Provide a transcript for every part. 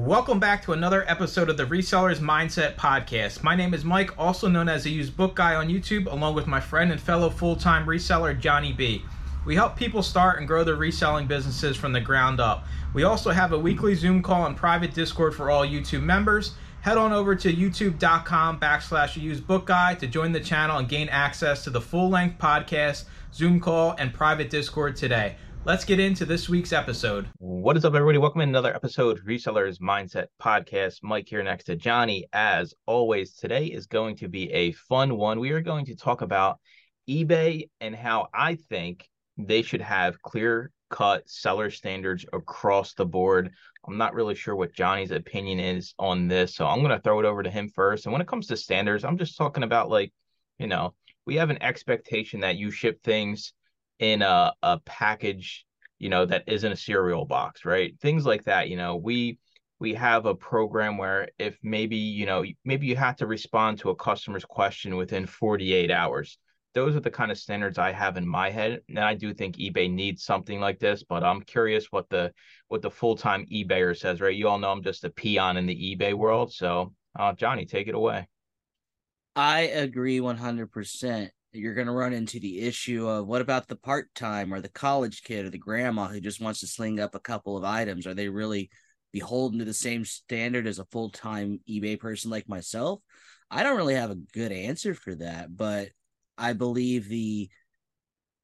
Welcome back to another episode of the Resellers Mindset Podcast. My name is Mike, also known as the Used Book Guy on YouTube, along with my friend and fellow full time reseller, Johnny B. We help people start and grow their reselling businesses from the ground up. We also have a weekly Zoom call and private Discord for all YouTube members. Head on over to youtube.com backslash used book guy to join the channel and gain access to the full length podcast, Zoom call, and private Discord today. Let's get into this week's episode. What is up, everybody? Welcome to another episode Resellers Mindset Podcast. Mike here next to Johnny. As always, today is going to be a fun one. We are going to talk about eBay and how I think they should have clear cut seller standards across the board. I'm not really sure what Johnny's opinion is on this, so I'm going to throw it over to him first. And when it comes to standards, I'm just talking about like, you know, we have an expectation that you ship things in a, a package you know that isn't a cereal box right? Things like that you know we we have a program where if maybe you know maybe you have to respond to a customer's question within 48 hours. Those are the kind of standards i have in my head and i do think ebay needs something like this but i'm curious what the what the full-time ebayer says right? You all know i'm just a peon in the ebay world so uh, johnny take it away. I agree 100% you're going to run into the issue of what about the part time or the college kid or the grandma who just wants to sling up a couple of items? Are they really beholden to the same standard as a full time eBay person like myself? I don't really have a good answer for that, but I believe the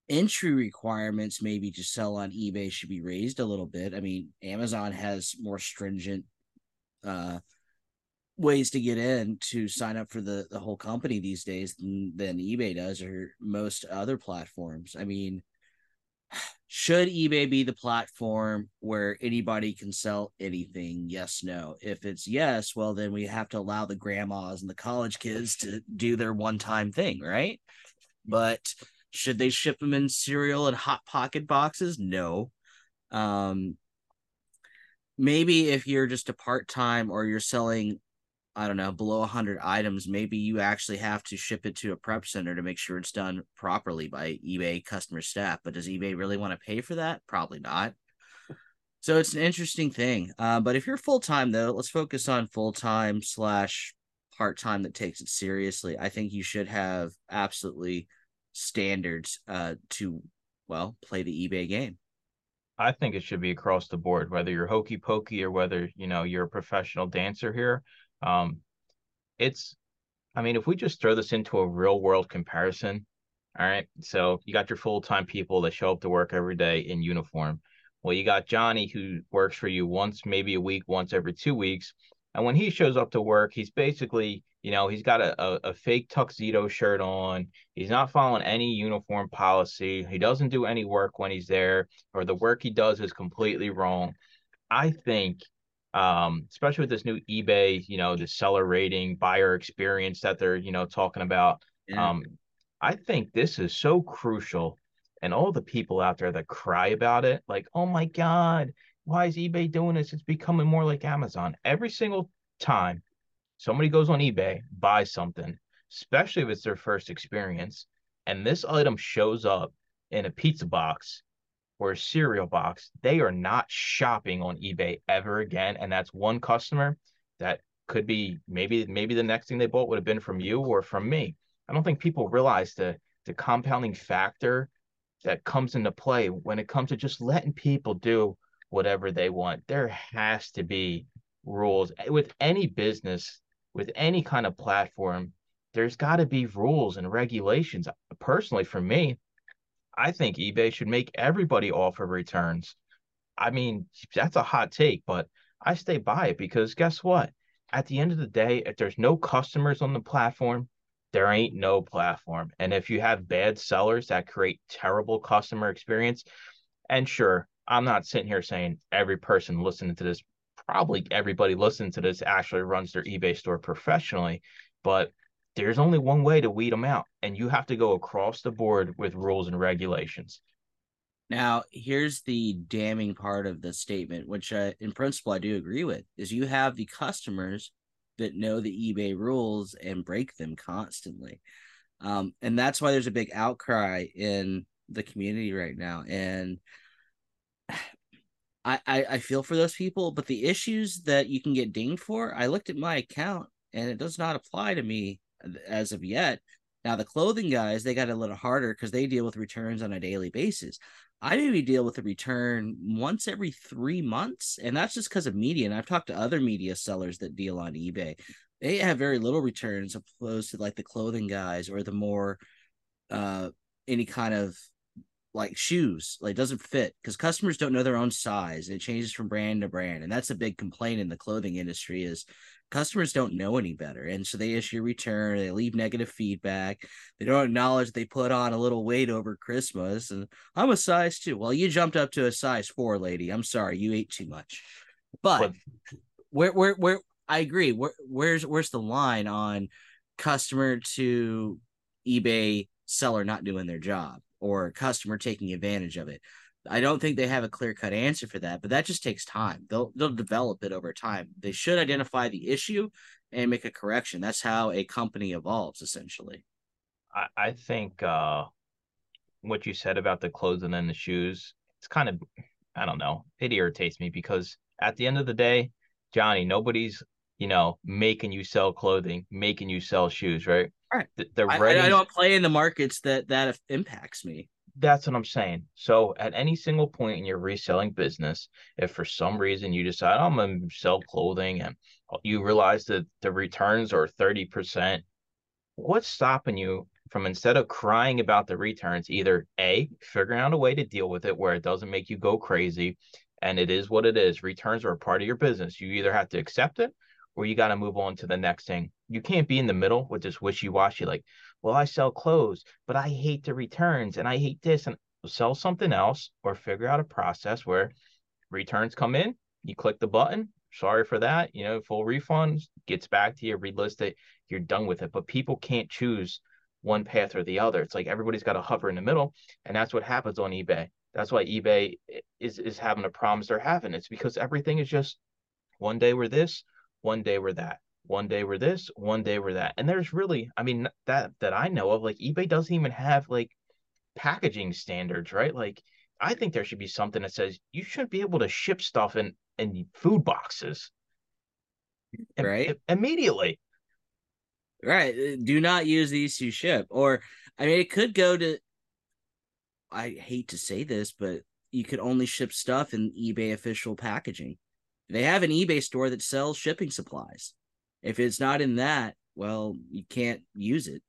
entry requirements maybe to sell on eBay should be raised a little bit. I mean, Amazon has more stringent uh ways to get in to sign up for the the whole company these days than, than eBay does or most other platforms. I mean, should eBay be the platform where anybody can sell anything? Yes, no. If it's yes, well then we have to allow the grandmas and the college kids to do their one-time thing, right? But should they ship them in cereal and hot pocket boxes? No. Um maybe if you're just a part-time or you're selling I don't know, below 100 items, maybe you actually have to ship it to a prep center to make sure it's done properly by eBay customer staff. But does eBay really want to pay for that? Probably not. So it's an interesting thing. Uh, but if you're full time, though, let's focus on full time slash part time that takes it seriously. I think you should have absolutely standards uh, to, well, play the eBay game. I think it should be across the board, whether you're hokey pokey or whether you know you're a professional dancer here. Um, it's, I mean, if we just throw this into a real world comparison, all right. So you got your full time people that show up to work every day in uniform. Well, you got Johnny who works for you once, maybe a week, once every two weeks. And when he shows up to work, he's basically, you know, he's got a, a, a, fake tuxedo shirt on. He's not following any uniform policy. He doesn't do any work when he's there, or the work he does is completely wrong. I think um, especially with this new eBay, you know, the seller rating, buyer experience that they're, you know, talking about. Yeah. Um, I think this is so crucial. And all the people out there that cry about it, like, oh my God, why is eBay doing this? It's becoming more like Amazon. Every single time somebody goes on eBay, buys something, especially if it's their first experience, and this item shows up in a pizza box or a cereal box, they are not shopping on eBay ever again. And that's one customer that could be maybe maybe the next thing they bought would have been from you or from me. I don't think people realize the the compounding factor that comes into play when it comes to just letting people do whatever they want. There has to be rules with any business, with any kind of platform. There's got to be rules and regulations. Personally, for me, I think eBay should make everybody offer returns. I mean, that's a hot take, but I stay by it because guess what? At the end of the day, if there's no customers on the platform, there ain't no platform. And if you have bad sellers that create terrible customer experience, and sure, I'm not sitting here saying every person listening to this, probably everybody listening to this actually runs their eBay store professionally, but there's only one way to weed them out, and you have to go across the board with rules and regulations. Now, here's the damning part of the statement, which in principle I do agree with, is you have the customers that know the eBay rules and break them constantly. Um, and that's why there's a big outcry in the community right now. And I, I I feel for those people, but the issues that you can get dinged for, I looked at my account and it does not apply to me as of yet. Now the clothing guys, they got a little harder because they deal with returns on a daily basis. I maybe deal with a return once every three months, and that's just because of media. And I've talked to other media sellers that deal on eBay. They have very little returns opposed to like the clothing guys or the more uh any kind of like shoes like doesn't fit because customers don't know their own size and it changes from brand to brand and that's a big complaint in the clothing industry is customers don't know any better and so they issue a return they leave negative feedback they don't acknowledge they put on a little weight over christmas and i'm a size two. Well you jumped up to a size four lady. I'm sorry you ate too much. But where where where i agree where where's where's the line on customer to ebay seller not doing their job or customer taking advantage of it. I don't think they have a clear cut answer for that, but that just takes time. They'll they'll develop it over time. They should identify the issue and make a correction. That's how a company evolves essentially. I, I think uh what you said about the clothing and then the shoes, it's kind of I don't know, it irritates me because at the end of the day, Johnny, nobody's, you know, making you sell clothing, making you sell shoes, right? Right. They're ready. I, I don't play in the markets that that impacts me. That's what I'm saying. So at any single point in your reselling business, if for some reason you decide I'm gonna sell clothing and you realize that the returns are 30%, what's stopping you from instead of crying about the returns, either A, figuring out a way to deal with it where it doesn't make you go crazy and it is what it is. Returns are a part of your business. You either have to accept it or you got to move on to the next thing. You can't be in the middle with this wishy washy, like, well, I sell clothes, but I hate the returns and I hate this and sell something else or figure out a process where returns come in, you click the button. Sorry for that. You know, full refunds gets back to you, relist it, you're done with it. But people can't choose one path or the other. It's like everybody's got to hover in the middle. And that's what happens on eBay. That's why eBay is is having the problems they're having. It's because everything is just one day we're this, one day we're that one day we're this one day we're that. And there's really i mean that that i know of like ebay doesn't even have like packaging standards right? Like i think there should be something that says you shouldn't be able to ship stuff in in food boxes. Right. immediately. Right uh, do not use these to ship. Or i mean it could go to i hate to say this but you could only ship stuff in ebay official packaging. They have an eBay store that sells shipping supplies. If it's not in that, well, you can't use it.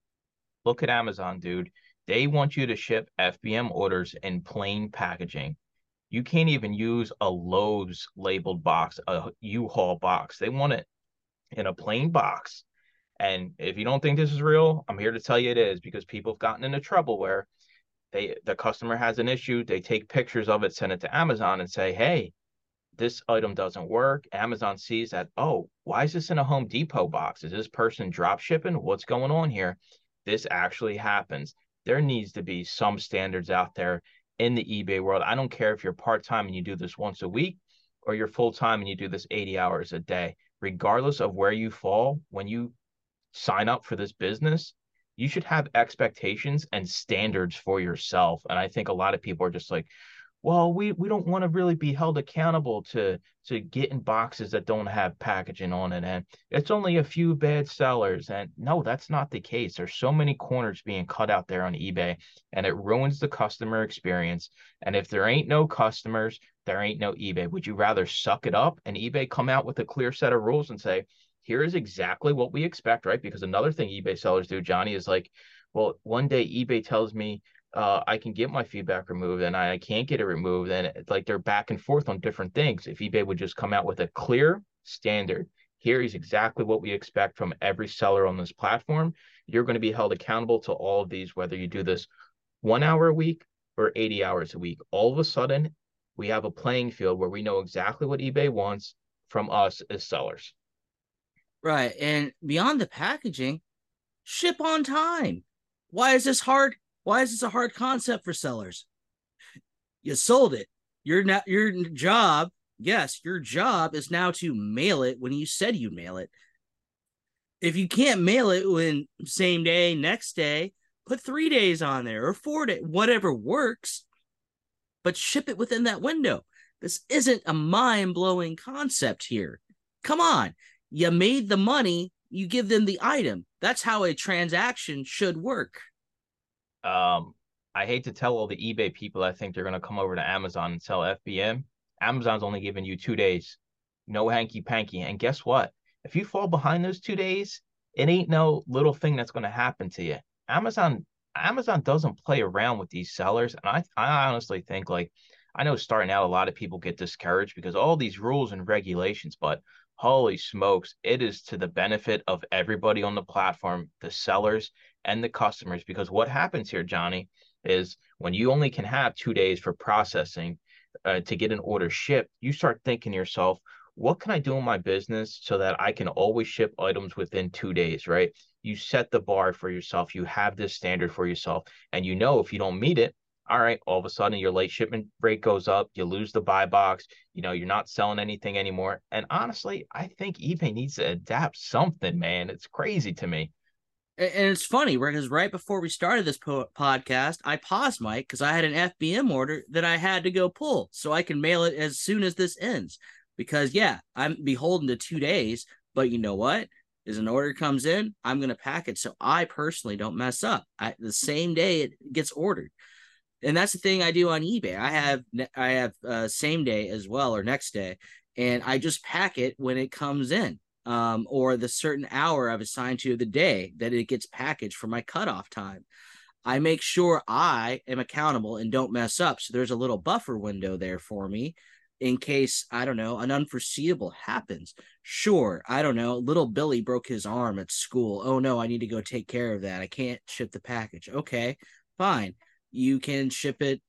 Look at Amazon, dude. They want you to ship FBM orders in plain packaging. You can't even use a Lowe's labeled box, a U-Haul box. They want it in a plain box. And if you don't think this is real, I'm here to tell you it is because people have gotten into trouble where they the customer has an issue, they take pictures of it, send it to Amazon and say, "Hey, this item doesn't work. Amazon sees that, oh, why is this in a Home Depot box? Is this person drop shipping? What's going on here? This actually happens. There needs to be some standards out there in the eBay world. I don't care if you're part time and you do this once a week or you're full time and you do this 80 hours a day. Regardless of where you fall, when you sign up for this business, you should have expectations and standards for yourself. And I think a lot of people are just like, well, we, we don't want to really be held accountable to to getting boxes that don't have packaging on it. And it's only a few bad sellers. And no, that's not the case. There's so many corners being cut out there on eBay and it ruins the customer experience. And if there ain't no customers, there ain't no eBay. Would you rather suck it up and eBay come out with a clear set of rules and say, here is exactly what we expect, right? Because another thing eBay sellers do, Johnny, is like, well, one day eBay tells me uh, I can get my feedback removed and I can't get it removed. And it, like they're back and forth on different things. If eBay would just come out with a clear standard, here is exactly what we expect from every seller on this platform. You're going to be held accountable to all of these, whether you do this one hour a week or 80 hours a week. All of a sudden, we have a playing field where we know exactly what eBay wants from us as sellers. Right. And beyond the packaging, ship on time. Why is this hard? Why is this a hard concept for sellers? You sold it. Your now your job, yes, your job is now to mail it when you said you'd mail it. If you can't mail it when same day, next day, put three days on there or four days, whatever works, but ship it within that window. This isn't a mind blowing concept here. Come on. You made the money, you give them the item. That's how a transaction should work. Um, I hate to tell all the eBay people I think they're going to come over to Amazon and sell FBM. Amazon's only giving you two days, no hanky panky. And guess what? If you fall behind those two days, it ain't no little thing that's going to happen to you. Amazon Amazon doesn't play around with these sellers, and I I honestly think like I know starting out a lot of people get discouraged because all these rules and regulations, but holy smokes, it is to the benefit of everybody on the platform, the sellers and the customers. Because what happens here, Johnny, is when you only can have two days for processing uh, to get an order shipped, you start thinking to yourself, what can I do in my business so that I can always ship items within two days, right? You set the bar for yourself. You have this standard for yourself. And you know, if you don't meet it, all right, all of a sudden your late shipment rate goes up, you lose the buy box, you know, you're not selling anything anymore. And honestly, I think eBay needs to adapt something, man. It's crazy to me. And it's funny because right before we started this po- podcast, I paused Mike because I had an FBM order that I had to go pull so I can mail it as soon as this ends. Because, yeah, I'm beholden to two days, but you know what? As an order comes in, I'm going to pack it so I personally don't mess up. I, the same day it gets ordered and that's the thing I do on eBay. I have I have uh, same day as well or next day, and I just pack it when it comes in, um, or the certain hour I've assigned to the day that it gets packaged for my cutoff time. I make sure I am accountable and don't mess up. So there's a little buffer window there for me in case I don't know an unforeseeable happens. Sure, I don't know. Little Billy broke his arm at school. Oh no, I need to go take care of that. I can't ship the package. Okay, fine you can ship it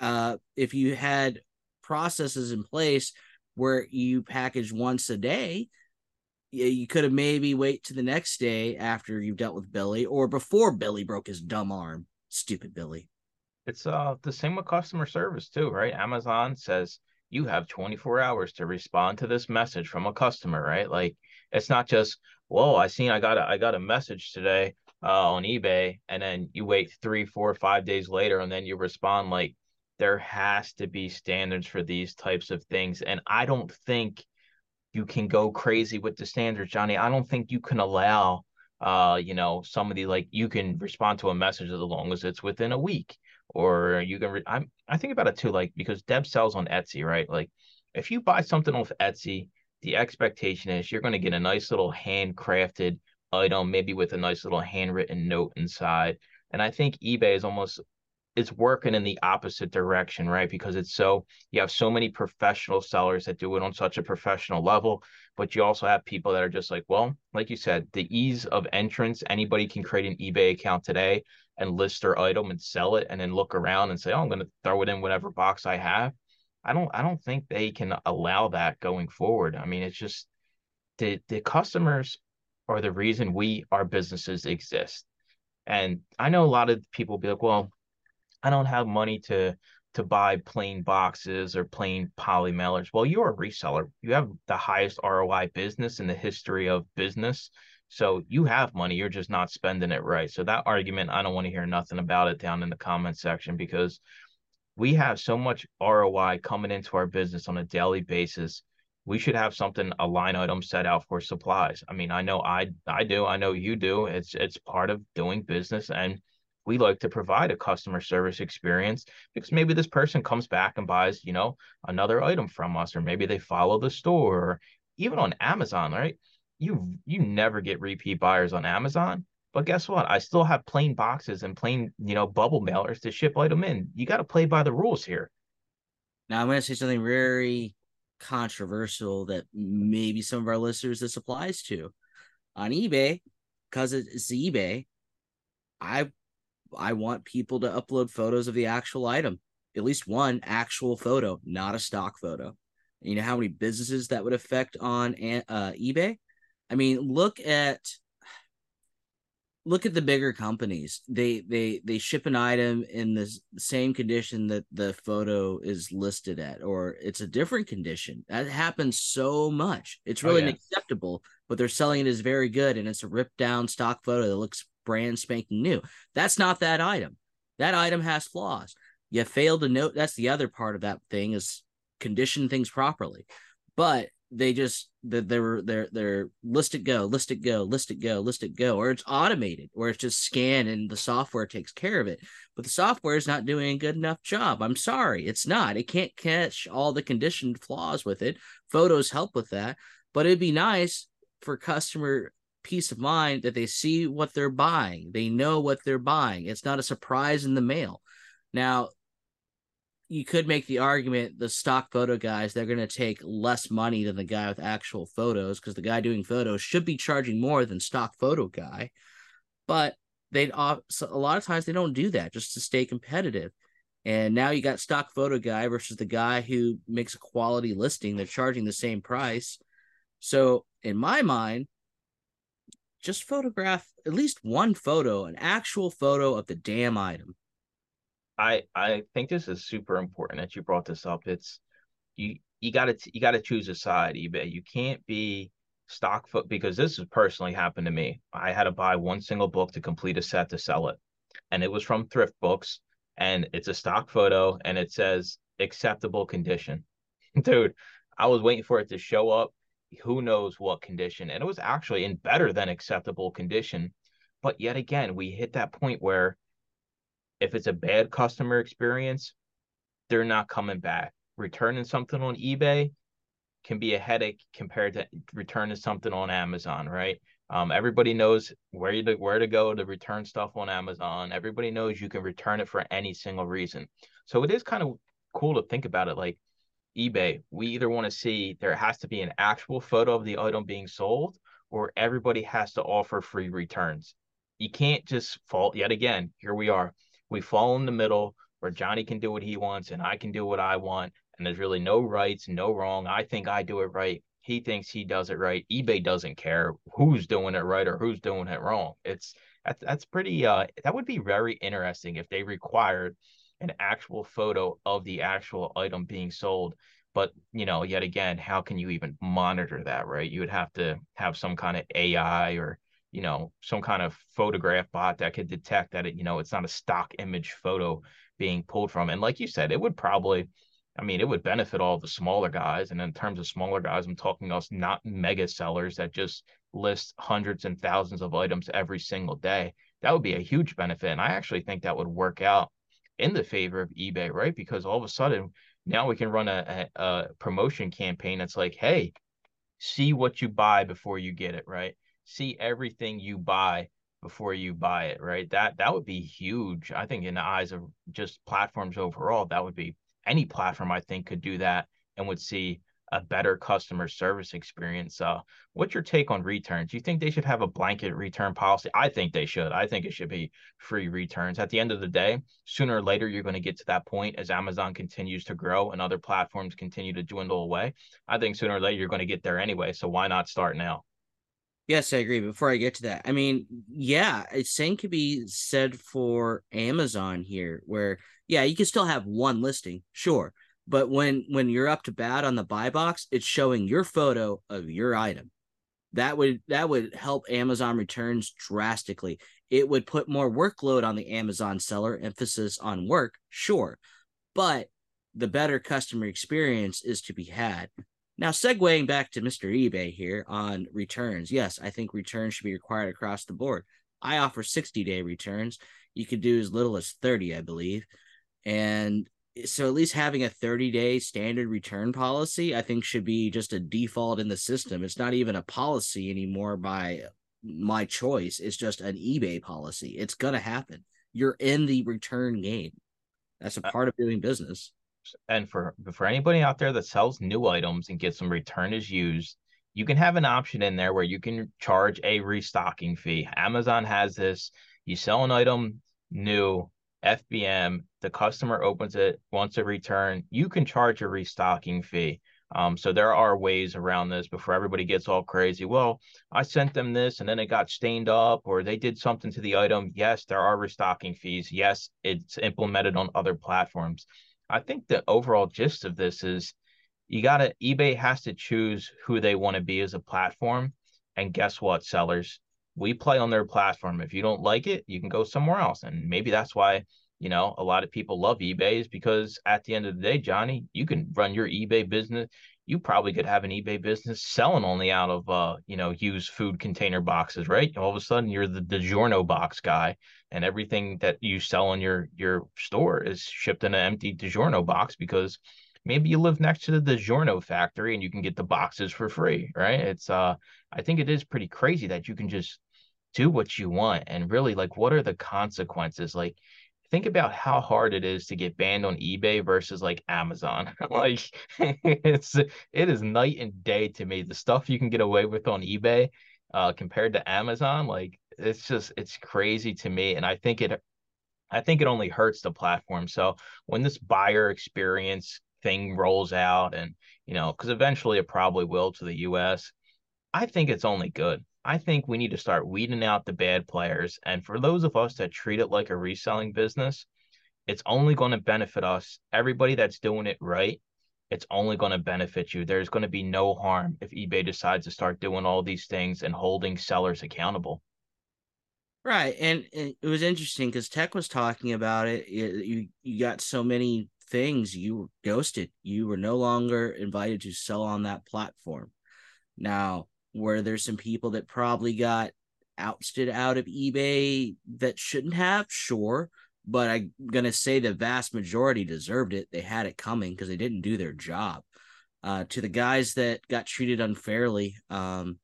uh, if you had processes in place where you package once a day you could have maybe wait to the next day after you've dealt with billy or before billy broke his dumb arm. Stupid billy. It's uh the same with customer service too right? Amazon says you have 24 hours to respond to this message from a customer right? Like it's not just whoa i seen i got a i got a message today uh, on eBay, and then you wait three, four, five days later, and then you respond like there has to be standards for these types of things. And I don't think you can go crazy with the standards, Johnny. I don't think you can allow uh, you know, somebody like you can respond to a message as long as it's within a week. Or you can re- I'm I think about it too, like because Deb sells on Etsy, right? Like if you buy something off Etsy, the expectation is you're going to get a nice little handcrafted item, maybe with a nice little handwritten note inside. And I think eBay is almost it's working in the opposite direction, right? Because it's so you have so many professional sellers that do it on such a professional level, but you also have people that are just like, well, like you said, the ease of entrance, anybody can create an eBay account today and list their item and sell it and then look around and say, oh, I'm going to throw it in whatever box I have. I don't I don't think they can allow that going forward. I mean, it's just the the customers are the reason we our businesses exist. And I know a lot of people be like, well, I don't have money to to buy plain boxes or plain poly mailers. Well, you're a reseller. You have the highest ROI business in the history of business. So you have money, you're just not spending it right. So that argument, I don't want to hear nothing about it down in the comment section because we have so much ROI coming into our business on a daily basis we should have something a line item set out for supplies. I mean, I know I I do, I know you do. It's it's part of doing business and we like to provide a customer service experience because maybe this person comes back and buys, you know, another item from us or maybe they follow the store or even on Amazon, right? You you never get repeat buyers on Amazon. But guess what? I still have plain boxes and plain, you know, bubble mailers to ship item in. You got to play by the rules here. Now I'm going to say something very controversial that maybe some of our listeners this applies to on ebay because it's ebay i i want people to upload photos of the actual item. At least one actual photo not a stock photo. You know how many businesses that would affect on uh, ebay? I mean look at look at the bigger companies. They they they ship an item in the same condition that the photo is listed at or it's a different condition. That happens so much. It's really oh, yeah. unacceptable but they're selling it as very good and it's a ripped down stock photo that looks brand spanking new that's not that item that item has flaws you fail to note that's the other part of that thing is condition things properly. But they just that they're they're they're list it go, list it go, list it go, list it go, or it's automated, or it's just scan and the software takes care of it. But the software is not doing a good enough job. I'm sorry, it's not. It can't catch all the conditioned flaws with it. Photos help with that, but it'd be nice for customer peace of mind that they see what they're buying. They know what they're buying. It's not a surprise in the mail. Now, you could make the argument the stock photo guys they're going to take less money than the guy with actual photos because the guy doing photos should be charging more than stock photo guy but they a lot of times they don't do that just to stay competitive and now you got stock photo guy versus the guy who makes a quality listing they're charging the same price so in my mind just photograph at least one photo an actual photo of the damn item I I think this is super important that you brought this up. It's you you got to you got to choose a side eBay. You can't be stock foot because this has personally happened to me. I had to buy one single book to complete a set to sell it, and it was from Thrift Books, and it's a stock photo, and it says acceptable condition. Dude, I was waiting for it to show up. Who knows what condition? And it was actually in better than acceptable condition. But yet again, we hit that point where if it's a bad customer experience, they're not coming back. Returning something on eBay can be a headache compared to returning something on Amazon, right? Um, everybody knows where you to where to go to return stuff on Amazon. Everybody knows you can return it for any single reason. So it is kind of cool to think about it like eBay. We either want to see there has to be an actual photo of the item being sold, or everybody has to offer free returns. You can't just fall yet again. Here we are we fall in the middle where Johnny can do what he wants and I can do what I want. And there's really no rights, no wrong. I think I do it right. He thinks he does it right. eBay doesn't care who's doing it right or who's doing it wrong. It's that's that's pretty uh that would be very interesting if they required an actual photo of the actual item being sold. But you know, yet again, how can you even monitor that, right? You would have to have some kind of AI or you know some kind of photograph bot that could detect that it you know it's not a stock image photo being pulled from and like you said it would probably i mean it would benefit all the smaller guys and in terms of smaller guys i'm talking us not mega sellers that just list hundreds and thousands of items every single day that would be a huge benefit and i actually think that would work out in the favor of ebay right because all of a sudden now we can run a, a, a promotion campaign that's like hey see what you buy before you get it right see everything you buy before you buy it, right? That that would be huge. I think in the eyes of just platforms overall, that would be any platform I think could do that and would see a better customer service experience. Uh, what's your take on returns? Do you think they should have a blanket return policy? I think they should. I think it should be free returns. At the end of the day, sooner or later, you're going to get to that point as Amazon continues to grow and other platforms continue to dwindle away. I think sooner or later, you're going to get there anyway. So why not start now? Yes, I agree. Before I get to that, I mean, yeah, same could be said for Amazon here, where yeah, you can still have one listing, sure, but when when you're up to bat on the buy box, it's showing your photo of your item. That would that would help Amazon returns drastically. It would put more workload on the Amazon seller, emphasis on work, sure, but the better customer experience is to be had. Now, segueing back to Mr. eBay here on returns. Yes, I think returns should be required across the board. I offer 60 day returns. You could do as little as 30, I believe. And so at least having a 30 day standard return policy, I think should be just a default in the system. It's not even a policy anymore by my choice. It's just an eBay policy. It's going to happen. You're in the return game. That's a uh, part of doing business and for for anybody out there that sells new items and gets them returned as used, you can have an option in there where you can charge a restocking fee. Amazon has this. You sell an item new, FBM, the customer opens it, wants a return, you can charge a restocking fee. Um, so there are ways around this before everybody gets all crazy. Well, I sent them this and then it got stained up or they did something to the item. Yes, there are restocking fees. Yes, it's implemented on other platforms. I think the overall gist of this is you got to eBay has to choose who they want to be as a platform. And guess what, sellers? We play on their platform. If you don't like it, you can go somewhere else. And maybe that's why you know, a lot of people love eBay is because at the end of the day, Johnny, you can run your eBay business. You probably could have an eBay business selling only out of uh, you know, used food container boxes, right? All of a sudden you're the DiGiorno box guy and everything that you sell in your your store is shipped in an empty DiGiorno box because maybe you live next to the DiGiorno factory and you can get the boxes for free, right? It's uh I think it is pretty crazy that you can just do what you want and really like what are the consequences? Like think about how hard it is to get banned on eBay versus like Amazon. like it's it is night and day to me. The stuff you can get away with on eBay uh compared to Amazon, like it's just it's crazy to me. And I think it I think it only hurts the platform. So when this buyer experience thing rolls out and you know because eventually it probably will to the us i think it's only good i think we need to start weeding out the bad players and for those of us that treat it like a reselling business it's only going to benefit us. Everybody that's doing it right it's only going to benefit you. There's going to be no harm if ebay decides to start doing all these things and holding sellers accountable. Right, and, it was interesting because Tech was talking about it. You you got so many things you were ghosted. You were no longer invited to sell on that platform. Now were there some people that probably got ousted out of ebay that shouldn't have sure but i'm going to say the vast majority deserved it they had it coming because they didn't do their job uh, to the guys that got treated unfairly um,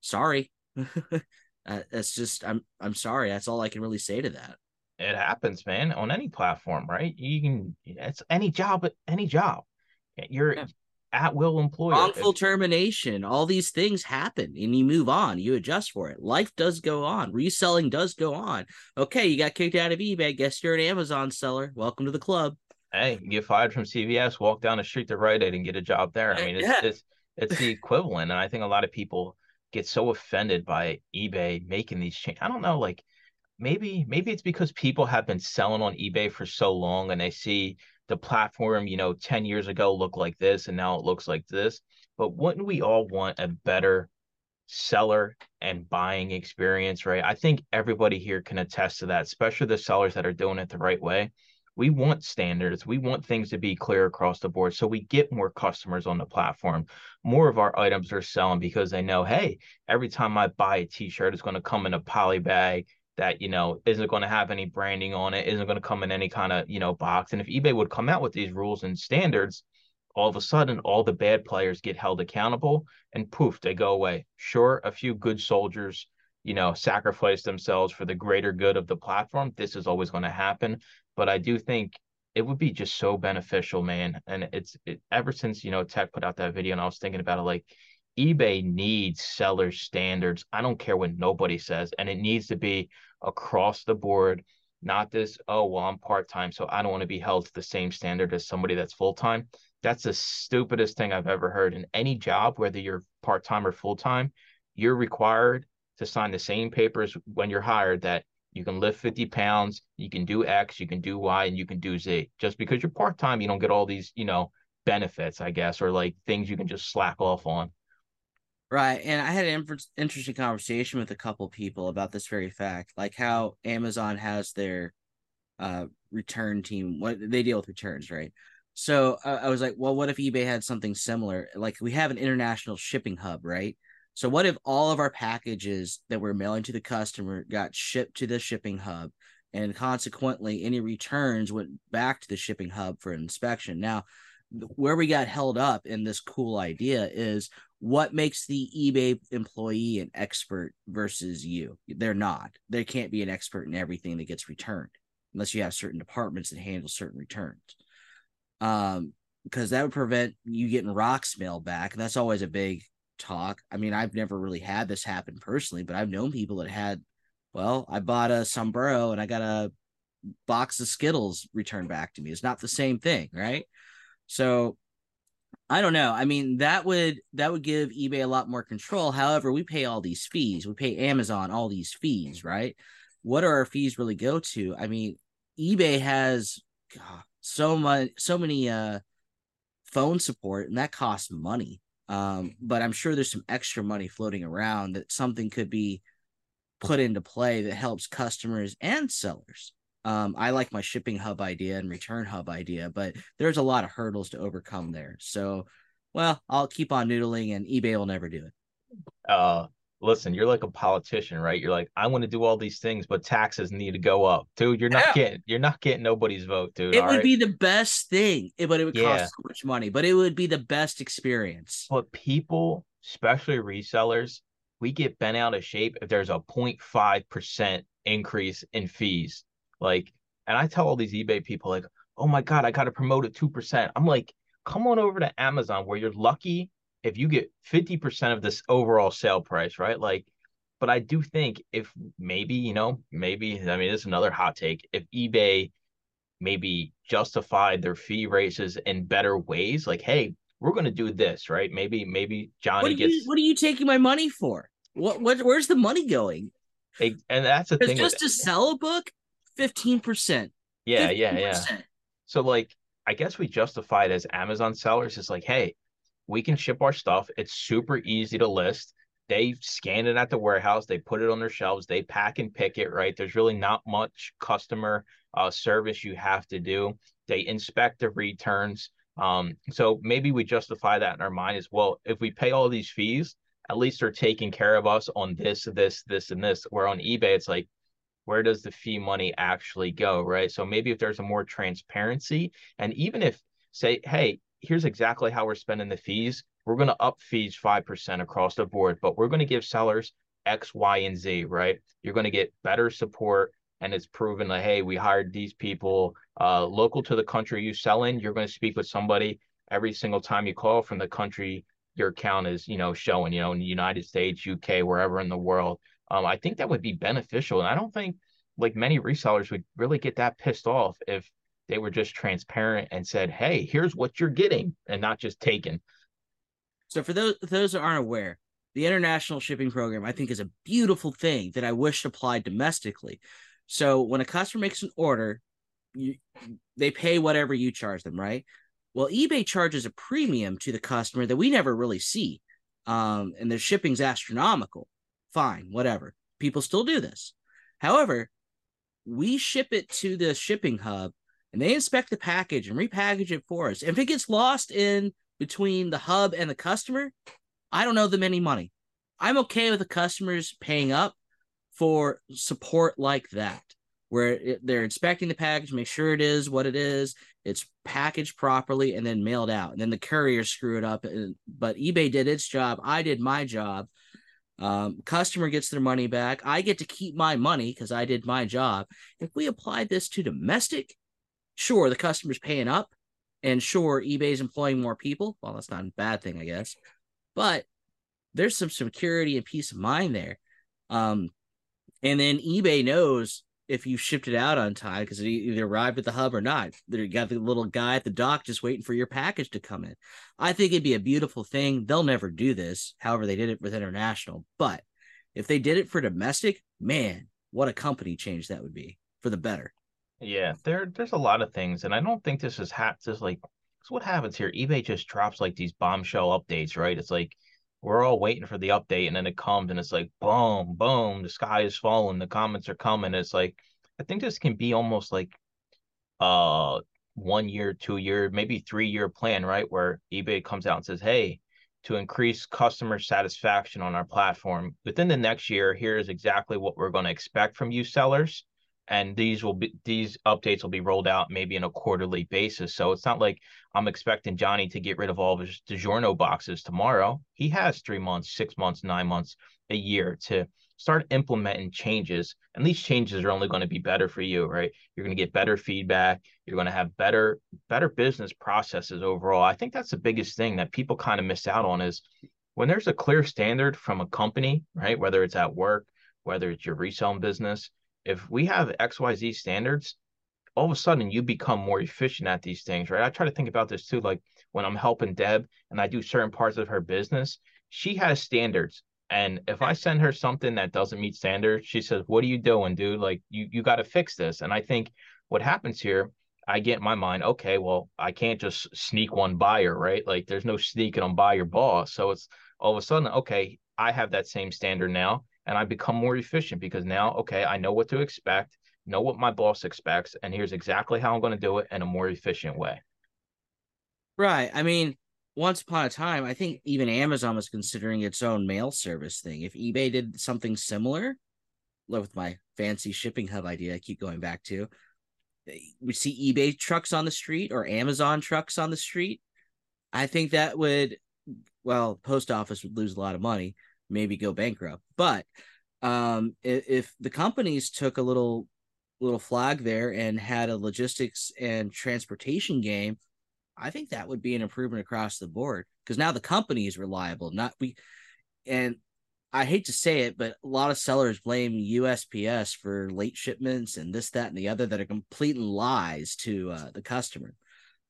sorry uh, that's just i'm i'm sorry that's all i can really say to that it happens, man, on any platform, right? You can it's any job, any job. You're yeah. At will employer. Wrongful if, termination. All these things happen and you move on. You adjust for it. Life does go on. Reselling does go on. Okay, you got kicked out of eBay. Guess you're an Amazon seller. Welcome to the club. Hey, get fired from CVS, walk down the street to Rite Aid and get a job there. I uh, mean, it's yeah. it's, it's the equivalent. And I think a lot of people get so offended by eBay making these changes. I don't know, like maybe maybe it's because people have been selling on eBay for so long and they see the platform, you know, 10 years ago looked like this and now it looks like this. But wouldn't we all want a better seller and buying experience, right? I think everybody here can attest to that, especially the sellers that are doing it the right way. We want standards. We want things to be clear across the board. So we get more customers on the platform. More of our items are selling because they know, hey, every time I buy a t-shirt, it's going to come in a poly bag that you know isn't going to have any branding on it isn't going to come in any kind of you know box and if ebay would come out with these rules and standards all of a sudden all the bad players get held accountable and poof they go away. Sure a few good soldiers you know sacrifice themselves for the greater good of the platform this is always going to happen but i do think it would be just so beneficial man and it's it, ever since you know tech put out that video and i was thinking about it like eBay needs seller standards. I don't care what nobody says. And it needs to be across the board, not this, oh, well, I'm part time, so I don't want to be held to the same standard as somebody that's full time. That's the stupidest thing I've ever heard. In any job, whether you're part time or full time, you're required to sign the same papers when you're hired that you can lift 50 pounds, you can do X, you can do Y, and you can do Z. Just because you're part time, you don't get all these, you know, benefits, I guess, or like things you can just slack off on. Right. And I had an interesting conversation with a couple people about this very fact, like how Amazon has their uh return team. What they deal with returns, right? So uh, I was like, well, what if eBay had something similar? Like we have an international shipping hub, right? So what if all of our packages that we're mailing to the customer got shipped to the shipping hub and consequently any returns went back to the shipping hub for inspection? Now, where we got held up in this cool idea is what makes the eBay employee an expert versus you? They're not. They can't be an expert in everything that gets returned unless you have certain departments that handle certain returns. Um, because that would prevent you getting rocks mailed back. And that's always a big talk. I mean, I've never really had this happen personally, but I've known people that had, well, I bought a sombrero and I got a box of Skittles returned back to me. It's not the same thing, right? So I don't know. I mean, that would that would give eBay a lot more control. However, we pay all these fees. We pay Amazon all these fees, right? What are our fees really go to? I mean, eBay has God, so much so many uh phone support and that costs money. Um, but I'm sure there's some extra money floating around that something could be put into play that helps customers and sellers. Um, I like my shipping hub idea and return hub idea, but there's a lot of hurdles to overcome there. So, well, I'll keep on noodling, and eBay will never do it. Uh, listen, you're like a politician, right? You're like, I want to do all these things, but taxes need to go up, dude. You're not yeah. getting, you're not getting nobody's vote, dude. It would right? be the best thing, but it would yeah. cost so much money, but it would be the best experience. But people, especially resellers, we get bent out of shape if there's a 0.5 percent increase in fees. Like, and I tell all these eBay people, like, oh my God, I got to promote at 2%. I'm like, come on over to Amazon where you're lucky if you get 50% of this overall sale price, right? Like, but I do think if maybe, you know, maybe, I mean, this is another hot take. If eBay maybe justified their fee raises in better ways, like, hey, we're going to do this, right? Maybe, maybe Johnny what gets. You, what are you taking my money for? What, what, where's the money going? and that's the thing. Just to sell a book, 15%. Yeah, 15%. yeah, yeah. So, like, I guess we justified as Amazon sellers. It's like, hey, we can ship our stuff. It's super easy to list. They scan it at the warehouse, they put it on their shelves, they pack and pick it, right? There's really not much customer uh, service you have to do. They inspect the returns. Um, so maybe we justify that in our mind as well. If we pay all these fees, at least they're taking care of us on this, this, this, and this. Where on eBay, it's like, where does the fee money actually go, right? So maybe if there's a more transparency, and even if say, hey, here's exactly how we're spending the fees. We're going to up fees 5% across the board, but we're going to give sellers X, Y, and Z, right? You're going to get better support. And it's proven that, hey, we hired these people uh, local to the country you sell in. You're going to speak with somebody every single time you call from the country your account is, you know, showing, you know, in the United States, UK, wherever in the world. Um, I think that would be beneficial. And I don't think like many resellers would really get that pissed off if they were just transparent and said, "Hey, here's what you're getting," and not just taking. So, for those those that aren't aware, the international shipping program I think is a beautiful thing that I wish applied domestically. So, when a customer makes an order, you, they pay whatever you charge them, right? Well, eBay charges a premium to the customer that we never really see, um, and their shipping's astronomical. Fine, whatever. People still do this. However, we ship it to the shipping hub and they inspect the package and repackage it for us. If it gets lost in between the hub and the customer, I don't owe them any money. I'm okay with the customers paying up for support like that, where it, they're inspecting the package, make sure it is what it is, it's packaged properly, and then mailed out. And then the courier screw it up. But eBay did its job. I did my job. Um, customer gets their money back. I get to keep my money because I did my job. If we apply this to domestic, sure, the customer's paying up, and sure, eBay's employing more people. Well, that's not a bad thing, I guess. But there's some security and peace of mind there. Um, and then eBay knows if you shipped it out on time because it either arrived at the hub or not. You got the little guy at the dock just waiting for your package to come in. I think it'd be a beautiful thing. They'll never do this. However, they did it with international. But if they did it for domestic, man, what a company change that would be for the better. Yeah, there there's a lot of things, and I don't think this is ha- just like it's what happens here. eBay just drops like these bombshell updates, right? It's like we're all waiting for the update, and then it comes, and it's like boom, boom, the sky is falling, the comments are coming. It's like I think this can be almost like uh one year, two year, maybe three year plan, right? Where eBay comes out and says, hey, to increase customer satisfaction on our platform within the next year, here's exactly what we're going to expect from you sellers and these will be these updates will be rolled out maybe in a quarterly basis. So it's not like I'm expecting Johnny to get rid of all of his DiGiorno boxes tomorrow. He has three months, six months, nine months, a year to start implementing changes. And these changes are only going to be better for you, right? You're going to get better feedback. You're going to have better, better business processes overall. I think that's the biggest thing that people kind of miss out on is when there's a clear standard from a company, right? Whether it's at work, whether it's your reselling business, if we have XYZ standards, all of a sudden you become more efficient at these things, right? I try to think about this too. Like when I'm helping Deb and I do certain parts of her business, she has standards. And if I send her something that doesn't meet standards, she says, What are you doing, dude? Like you you got to fix this. And I think what happens here, I get in my mind, okay, well, I can't just sneak one buyer, right? Like there's no sneaking on by your boss. So it's all of a sudden, okay, I have that same standard now and I become more efficient because now, okay, I know what to expect. know what my boss expects, and here's exactly how I'm going to do it in a more efficient way. Right. I mean, once upon a time, I think even Amazon was considering its own mail service thing. If eBay did something similar, with my fancy shipping hub idea, I keep going back to, eh, we see eBay trucks on the street or Amazon trucks on the street. I think that would, well, post office would lose a lot of money, maybe go bankrupt. But um, if, if the companies took a little little flag there and had a logistics and transportation game, I think that would be an improvement across the board because now the company is reliable, not we. And I hate to say it, but a lot of sellers blame USPS for late shipments and this, that, and the other that are complete lies to uh, the customer.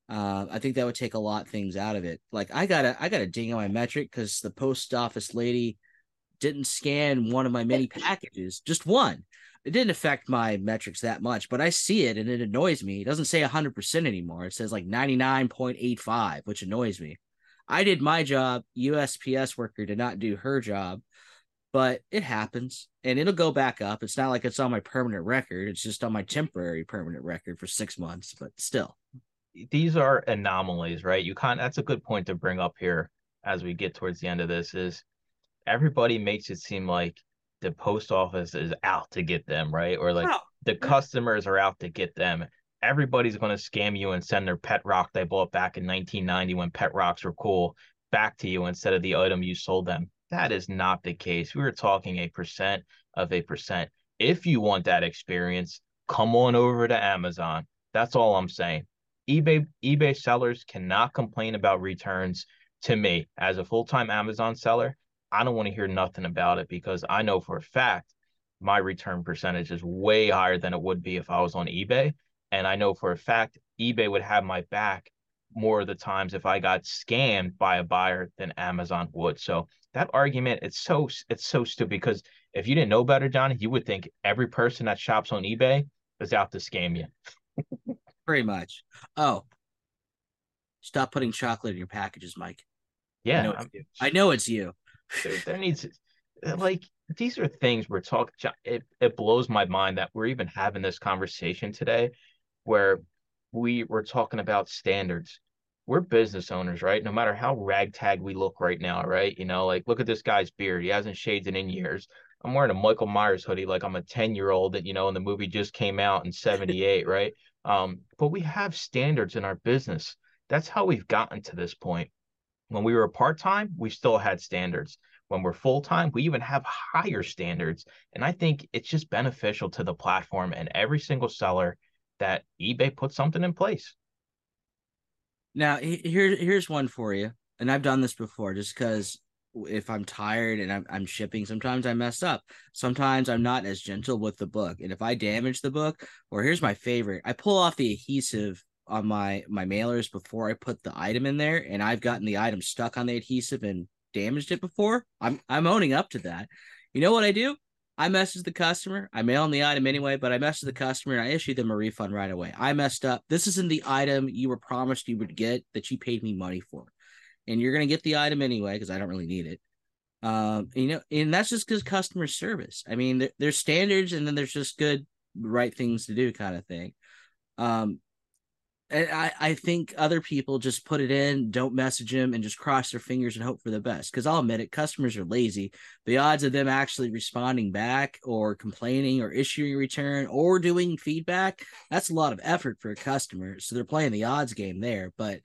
Uh, I think that would take a lot of things out of it. Like I got a I got a ding on my metric because the post office lady didn't scan one of my many packages, just one. It didn't affect my metrics that much, but I see it and it annoys me. It doesn't say 100% anymore. It says like 99.85, which annoys me. I did my job. USPS worker did not do her job, but it happens and it'll go back up. It's not like it's on my permanent record. It's just on my temporary permanent record for six months, but still. These are anomalies, right? You can't, that's a good point to bring up here as we get towards the end of this is everybody makes it seem like the post office is out to get them, right? Or like the customers are out to get them. Everybody's going to scam you and send their pet rock they bought back in 1990 when pet rocks were cool back to you instead of the item you sold them. That is not the case. We were talking a percent of a percent. If you want that experience, come on over to Amazon. That's all I'm saying. eBay eBay sellers cannot complain about returns to me as a full-time Amazon seller. I don't want to hear nothing about it because I know for a fact my return percentage is way higher than it would be if I was on eBay. And I know for a fact eBay would have my back more of the times if I got scammed by a buyer than Amazon would. So that argument, it's so it's so stupid because if you didn't know better, Johnny, you would think every person that shops on eBay is out to scam you. Pretty much. Oh, stop putting chocolate in your packages, Mike. Yeah, I know it's you. I know it's you. There, there needs uh, like these are things we're talking it, it blows my mind that we're even having this conversation today where we were talking about standards. We're business owners right? No matter how ragtag we look right now right? You know like look at this guy's beard. He hasn't shaved it in years. I'm wearing a michael myers hoodie like i'm a 10 year old that you know and the movie just came out in 78 right um but we have standards in our business that's how we've gotten to this point when we were part time, we still had standards. When we're full time, we even have higher standards. And I think it's just beneficial to the platform and every single seller that eBay puts something in place. Now, here, here's one for you. And I've done this before just because if I'm tired and I'm, I'm shipping, sometimes I mess up. Sometimes I'm not as gentle with the book. And if I damage the book, or here's my favorite, I pull off the adhesive on my my mailers before I put the item in there, and I've gotten the item stuck on the adhesive and damaged it before. I'm I'm owning up to that. You know what I do? I message the customer. I mail them the item anyway, but I message the customer and I issue them a refund right away. I messed up. This isn't the item you were promised you would get that you paid me money for, and you're gonna get the item anyway because I don't really need it. Um, you know, and that's just because customer service. I mean, there, there's standards, and then there's just good, right things to do kind of thing. Um, and I, I think other people just put it in, don't message them, and just cross their fingers and hope for the best. Because I'll admit it, customers are lazy. The odds of them actually responding back or complaining or issuing a return or doing feedback, that's a lot of effort for a customer. So they're playing the odds game there. But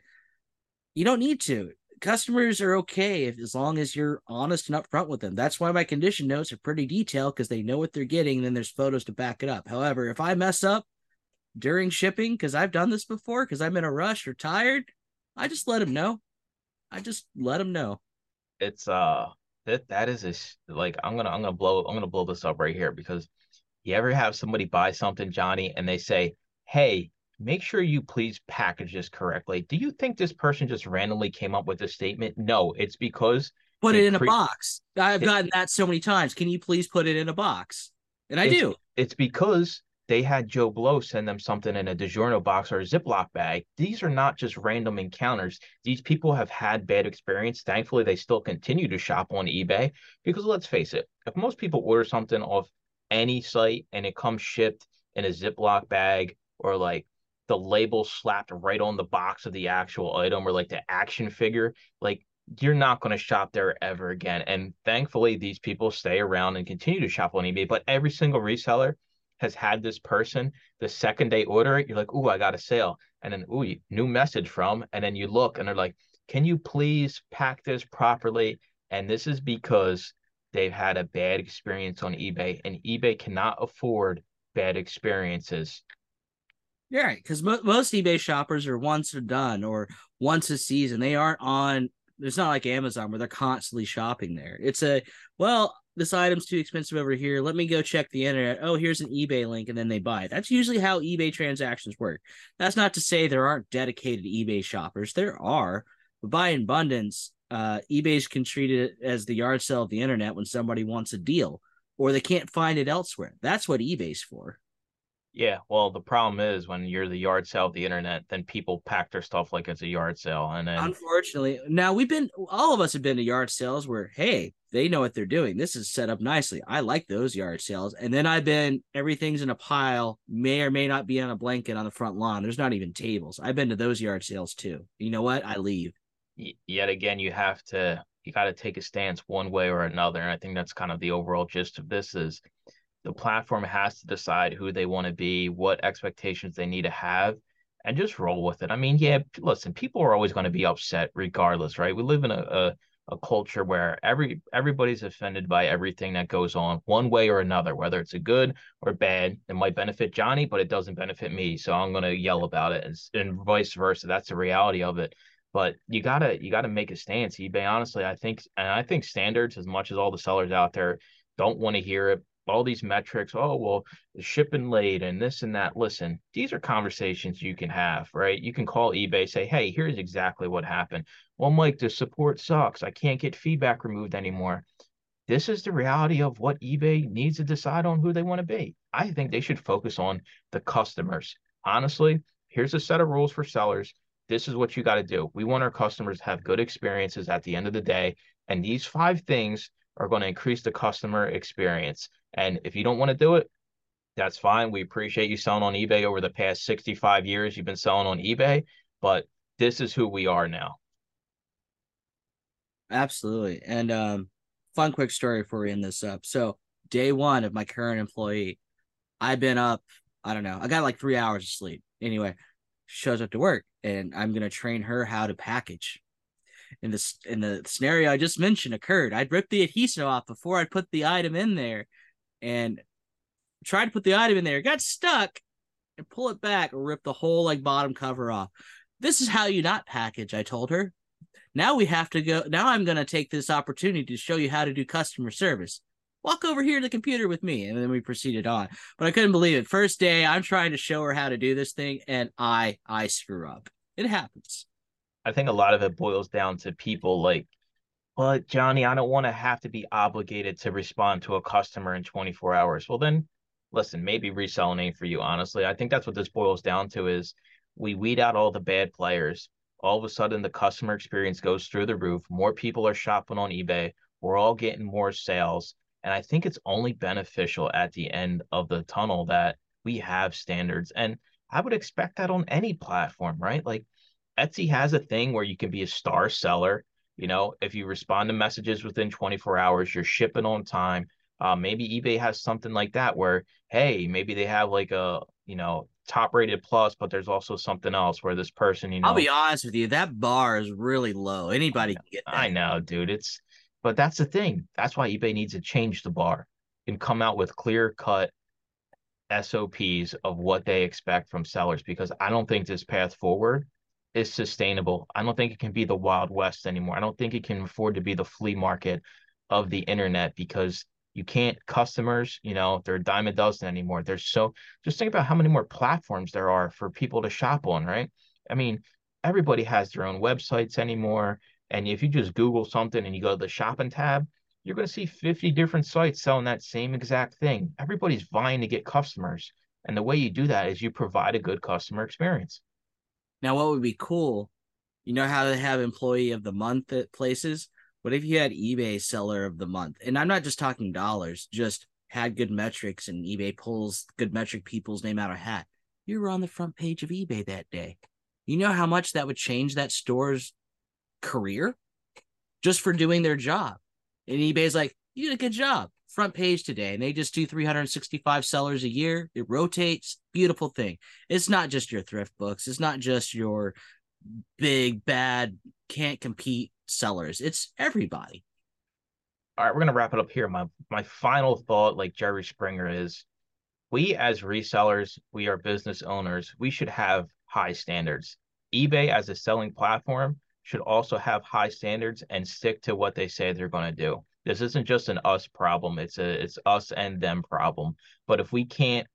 you don't need to. Customers are okay if as long as you're honest and upfront with them. That's why my condition notes are pretty detailed because they know what they're getting, and then there's photos to back it up. However, if I mess up, during shipping because I've done this before because I'm in a rush or tired. I just let them know. I just let them know. It's uh that that is a like I'm gonna I'm gonna blow I'm gonna blow this up right here because you ever have somebody buy something Johnny and they say hey make sure you please package this correctly. Do you think this person just randomly came up with this statement? No, it's because put it in cre- a box. I've gotten that so many times. Can you please put it in a box? And I do. It's because they had Joe Blow send them something in a DiGiorno box or a Ziploc bag. These are not just random encounters. These people have had bad experience. Thankfully, they still continue to shop on eBay because let's face it, if most people order something off any site and it comes shipped in a Ziploc bag or like the label slapped right on the box of the actual item or like the action figure, like you're not going to shop there ever again. And thankfully, these people stay around and continue to shop on eBay. But every single reseller has had this person the second they order it, you're like, "Ooh, I got a sale," and then ooh, new message from, and then you look and they're like, "Can you please pack this properly?" And this is because they've had a bad experience on eBay, and eBay cannot afford bad experiences. Yeah, right. Because mo- most eBay shoppers are once or done or once a season. They aren't on. It's not like Amazon where they're constantly shopping there. It's a well, this item's too expensive over here. Let me go check the internet. Oh, here's an eBay link, and then they buy it. That's usually how eBay transactions work. That's not to say there aren't dedicated eBay shoppers. There are, but by abundance, uh, eBay's can treat it as the yard sale of the internet when somebody wants a deal or they can't find it elsewhere. That's what eBay's for. Yeah, well, the problem is when you're the yard sale of the internet, then people pack their stuff like it's a yard sale, and then unfortunately, now we've been all of us have been to yard sales where hey, they know what they're doing. This is set up nicely. I like those yard sales, and then I've been everything's in a pile, may or may not be on a blanket on the front lawn. There's not even tables. I've been to those yard sales too. You know what? I leave. Yet again, you have to you got to take a stance one way or another, and I think that's kind of the overall gist of this is the platform has to decide who they want to be, what expectations they need to have, and just roll with it. I mean, yeah, listen, people are always going to be upset regardless, right? We live in a, a, a culture where every everybody's offended by everything that goes on one way or another, whether it's a good or bad. It might benefit Johnny, but it doesn't benefit me, so I'm going to yell about it, and, and vice versa. That's the reality of it but you gotta you gotta make a stance ebay honestly i think and i think standards as much as all the sellers out there don't want to hear it all these metrics. Oh, well, shipping late and this and that. Listen, these are conversations you can have, right? You can call eBay, say, hey, here's exactly what happened. Well, Mike, the support sucks. I can't get feedback removed anymore. This is the reality of what eBay needs to decide on who they want to be. I think they should focus on the customers. Honestly, here's a set of rules for sellers. This is what you got to do. We want our customers to have good experiences at the end of the day. And these five things are going to increase the customer experience. And if you don't want to do it, that's fine. We appreciate you selling on eBay over the past 65 years. You've been selling on eBay, but this is who we are now. Absolutely. And um, fun quick story before we end this up. So day one of my current employee, I've been up, I don't know, I got like three hours of sleep. Anyway, shows up to work and I'm gonna train her how to package in this in the scenario I just mentioned occurred. I'd rip the adhesive off before I'd put the item in there and tried to put the item in there, got stuck, and pull it back or rip the whole like bottom cover off. This is how you not package, I told her. Now we have to go. Now I'm going to take this opportunity to show you how to do customer service. Walk over here to the computer with me. And then we proceeded on. But I couldn't believe it. First day, I'm trying to show her how to do this thing, and I I screw up. It happens. I think a lot of it boils down to people like, but Johnny, I don't want to have to be obligated to respond to a customer in 24 hours. Well, then listen, maybe reselling ain't for you, honestly. I think that's what this boils down to is we weed out all the bad players. All of a sudden the customer experience goes through the roof. More people are shopping on eBay. We're all getting more sales. And I think it's only beneficial at the end of the tunnel that we have standards. And I would expect that on any platform, right? Like Etsy has a thing where you can be a star seller. You know, if you respond to messages within 24 hours, you're shipping on time. Uh, maybe eBay has something like that where, hey, maybe they have like a, you know, top rated plus, but there's also something else where this person, you know. I'll be honest with you, that bar is really low. Anybody can get that. I know, dude. It's, but that's the thing. That's why eBay needs to change the bar and come out with clear cut SOPs of what they expect from sellers because I don't think this path forward is sustainable. I don't think it can be the Wild West anymore. I don't think it can afford to be the flea market of the internet because you can't customers, you know, they're a dime a dozen anymore. There's so just think about how many more platforms there are for people to shop on, right? I mean, everybody has their own websites anymore. And if you just Google something and you go to the shopping tab, you're going to see 50 different sites selling that same exact thing. Everybody's vying to get customers. And the way you do that is you provide a good customer experience. Now, what would be cool? You know how they have employee of the month at places? What if you had eBay seller of the month? And I'm not just talking dollars, just had good metrics and eBay pulls good metric people's name out of hat, you were on the front page of eBay that day. You know how much that would change that store's career just for doing their job. And eBay's like, you did a good job. Front page today. And they just do 365 sellers a year. It rotates. Beautiful thing. It's not just your ThriftBooks. It's not just your big, bad, can't compete sellers. It's everybody. All right, we're gonna wrap it up here. My my final thought, like Jerry Springer, is we as resellers, we are business owners, we should have high standards. eBay as a selling platform should also have high standards and stick to what they say they're going to do. This isn't just an us problem, it's a it's us and them problem. But if we can't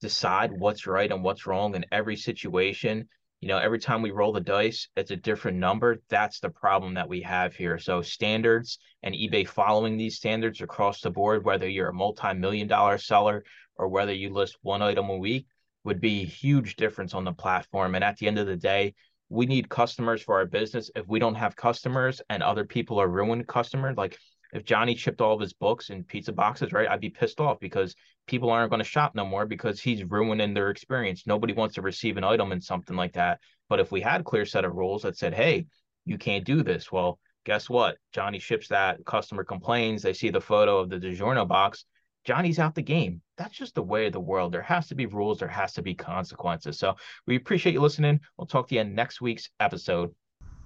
decide what's right and what's wrong in every situation, you know, every time we roll the dice, it's a different number. That's the problem that we have here. So standards and eBay following these standards across the board, whether you're a multi-million dollar seller or whether you list one item a week, would be a huge difference on the platform. And at the end of the day, we need customers for our business. If we don't have customers and other people are ruined customers, like if Johnny chipped all of his books in pizza boxes, right, I'd be pissed off because people aren't going to shop no more because he's ruining their experience. Nobody wants to receive an item in something like that. But if we had a clear set of rules that said, hey, you can't do this, well, guess what? Johnny ships that, customer complains, they see the photo of the DiGiorno box, Johnny's out the game. That's just the way of the world. There has to be rules, there has to be consequences. So we appreciate you listening. We'll talk to you in next week's episode.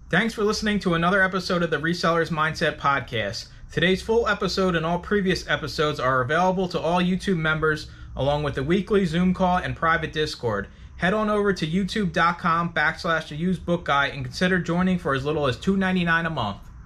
Thanks for listening to another episode of the Resellers Mindset Podcast. Today's full episode and all previous episodes are available to all YouTube members, along with the weekly Zoom call and private Discord. Head on over to youtube.com backslash the used book guy and consider joining for as little as $2.99 a month.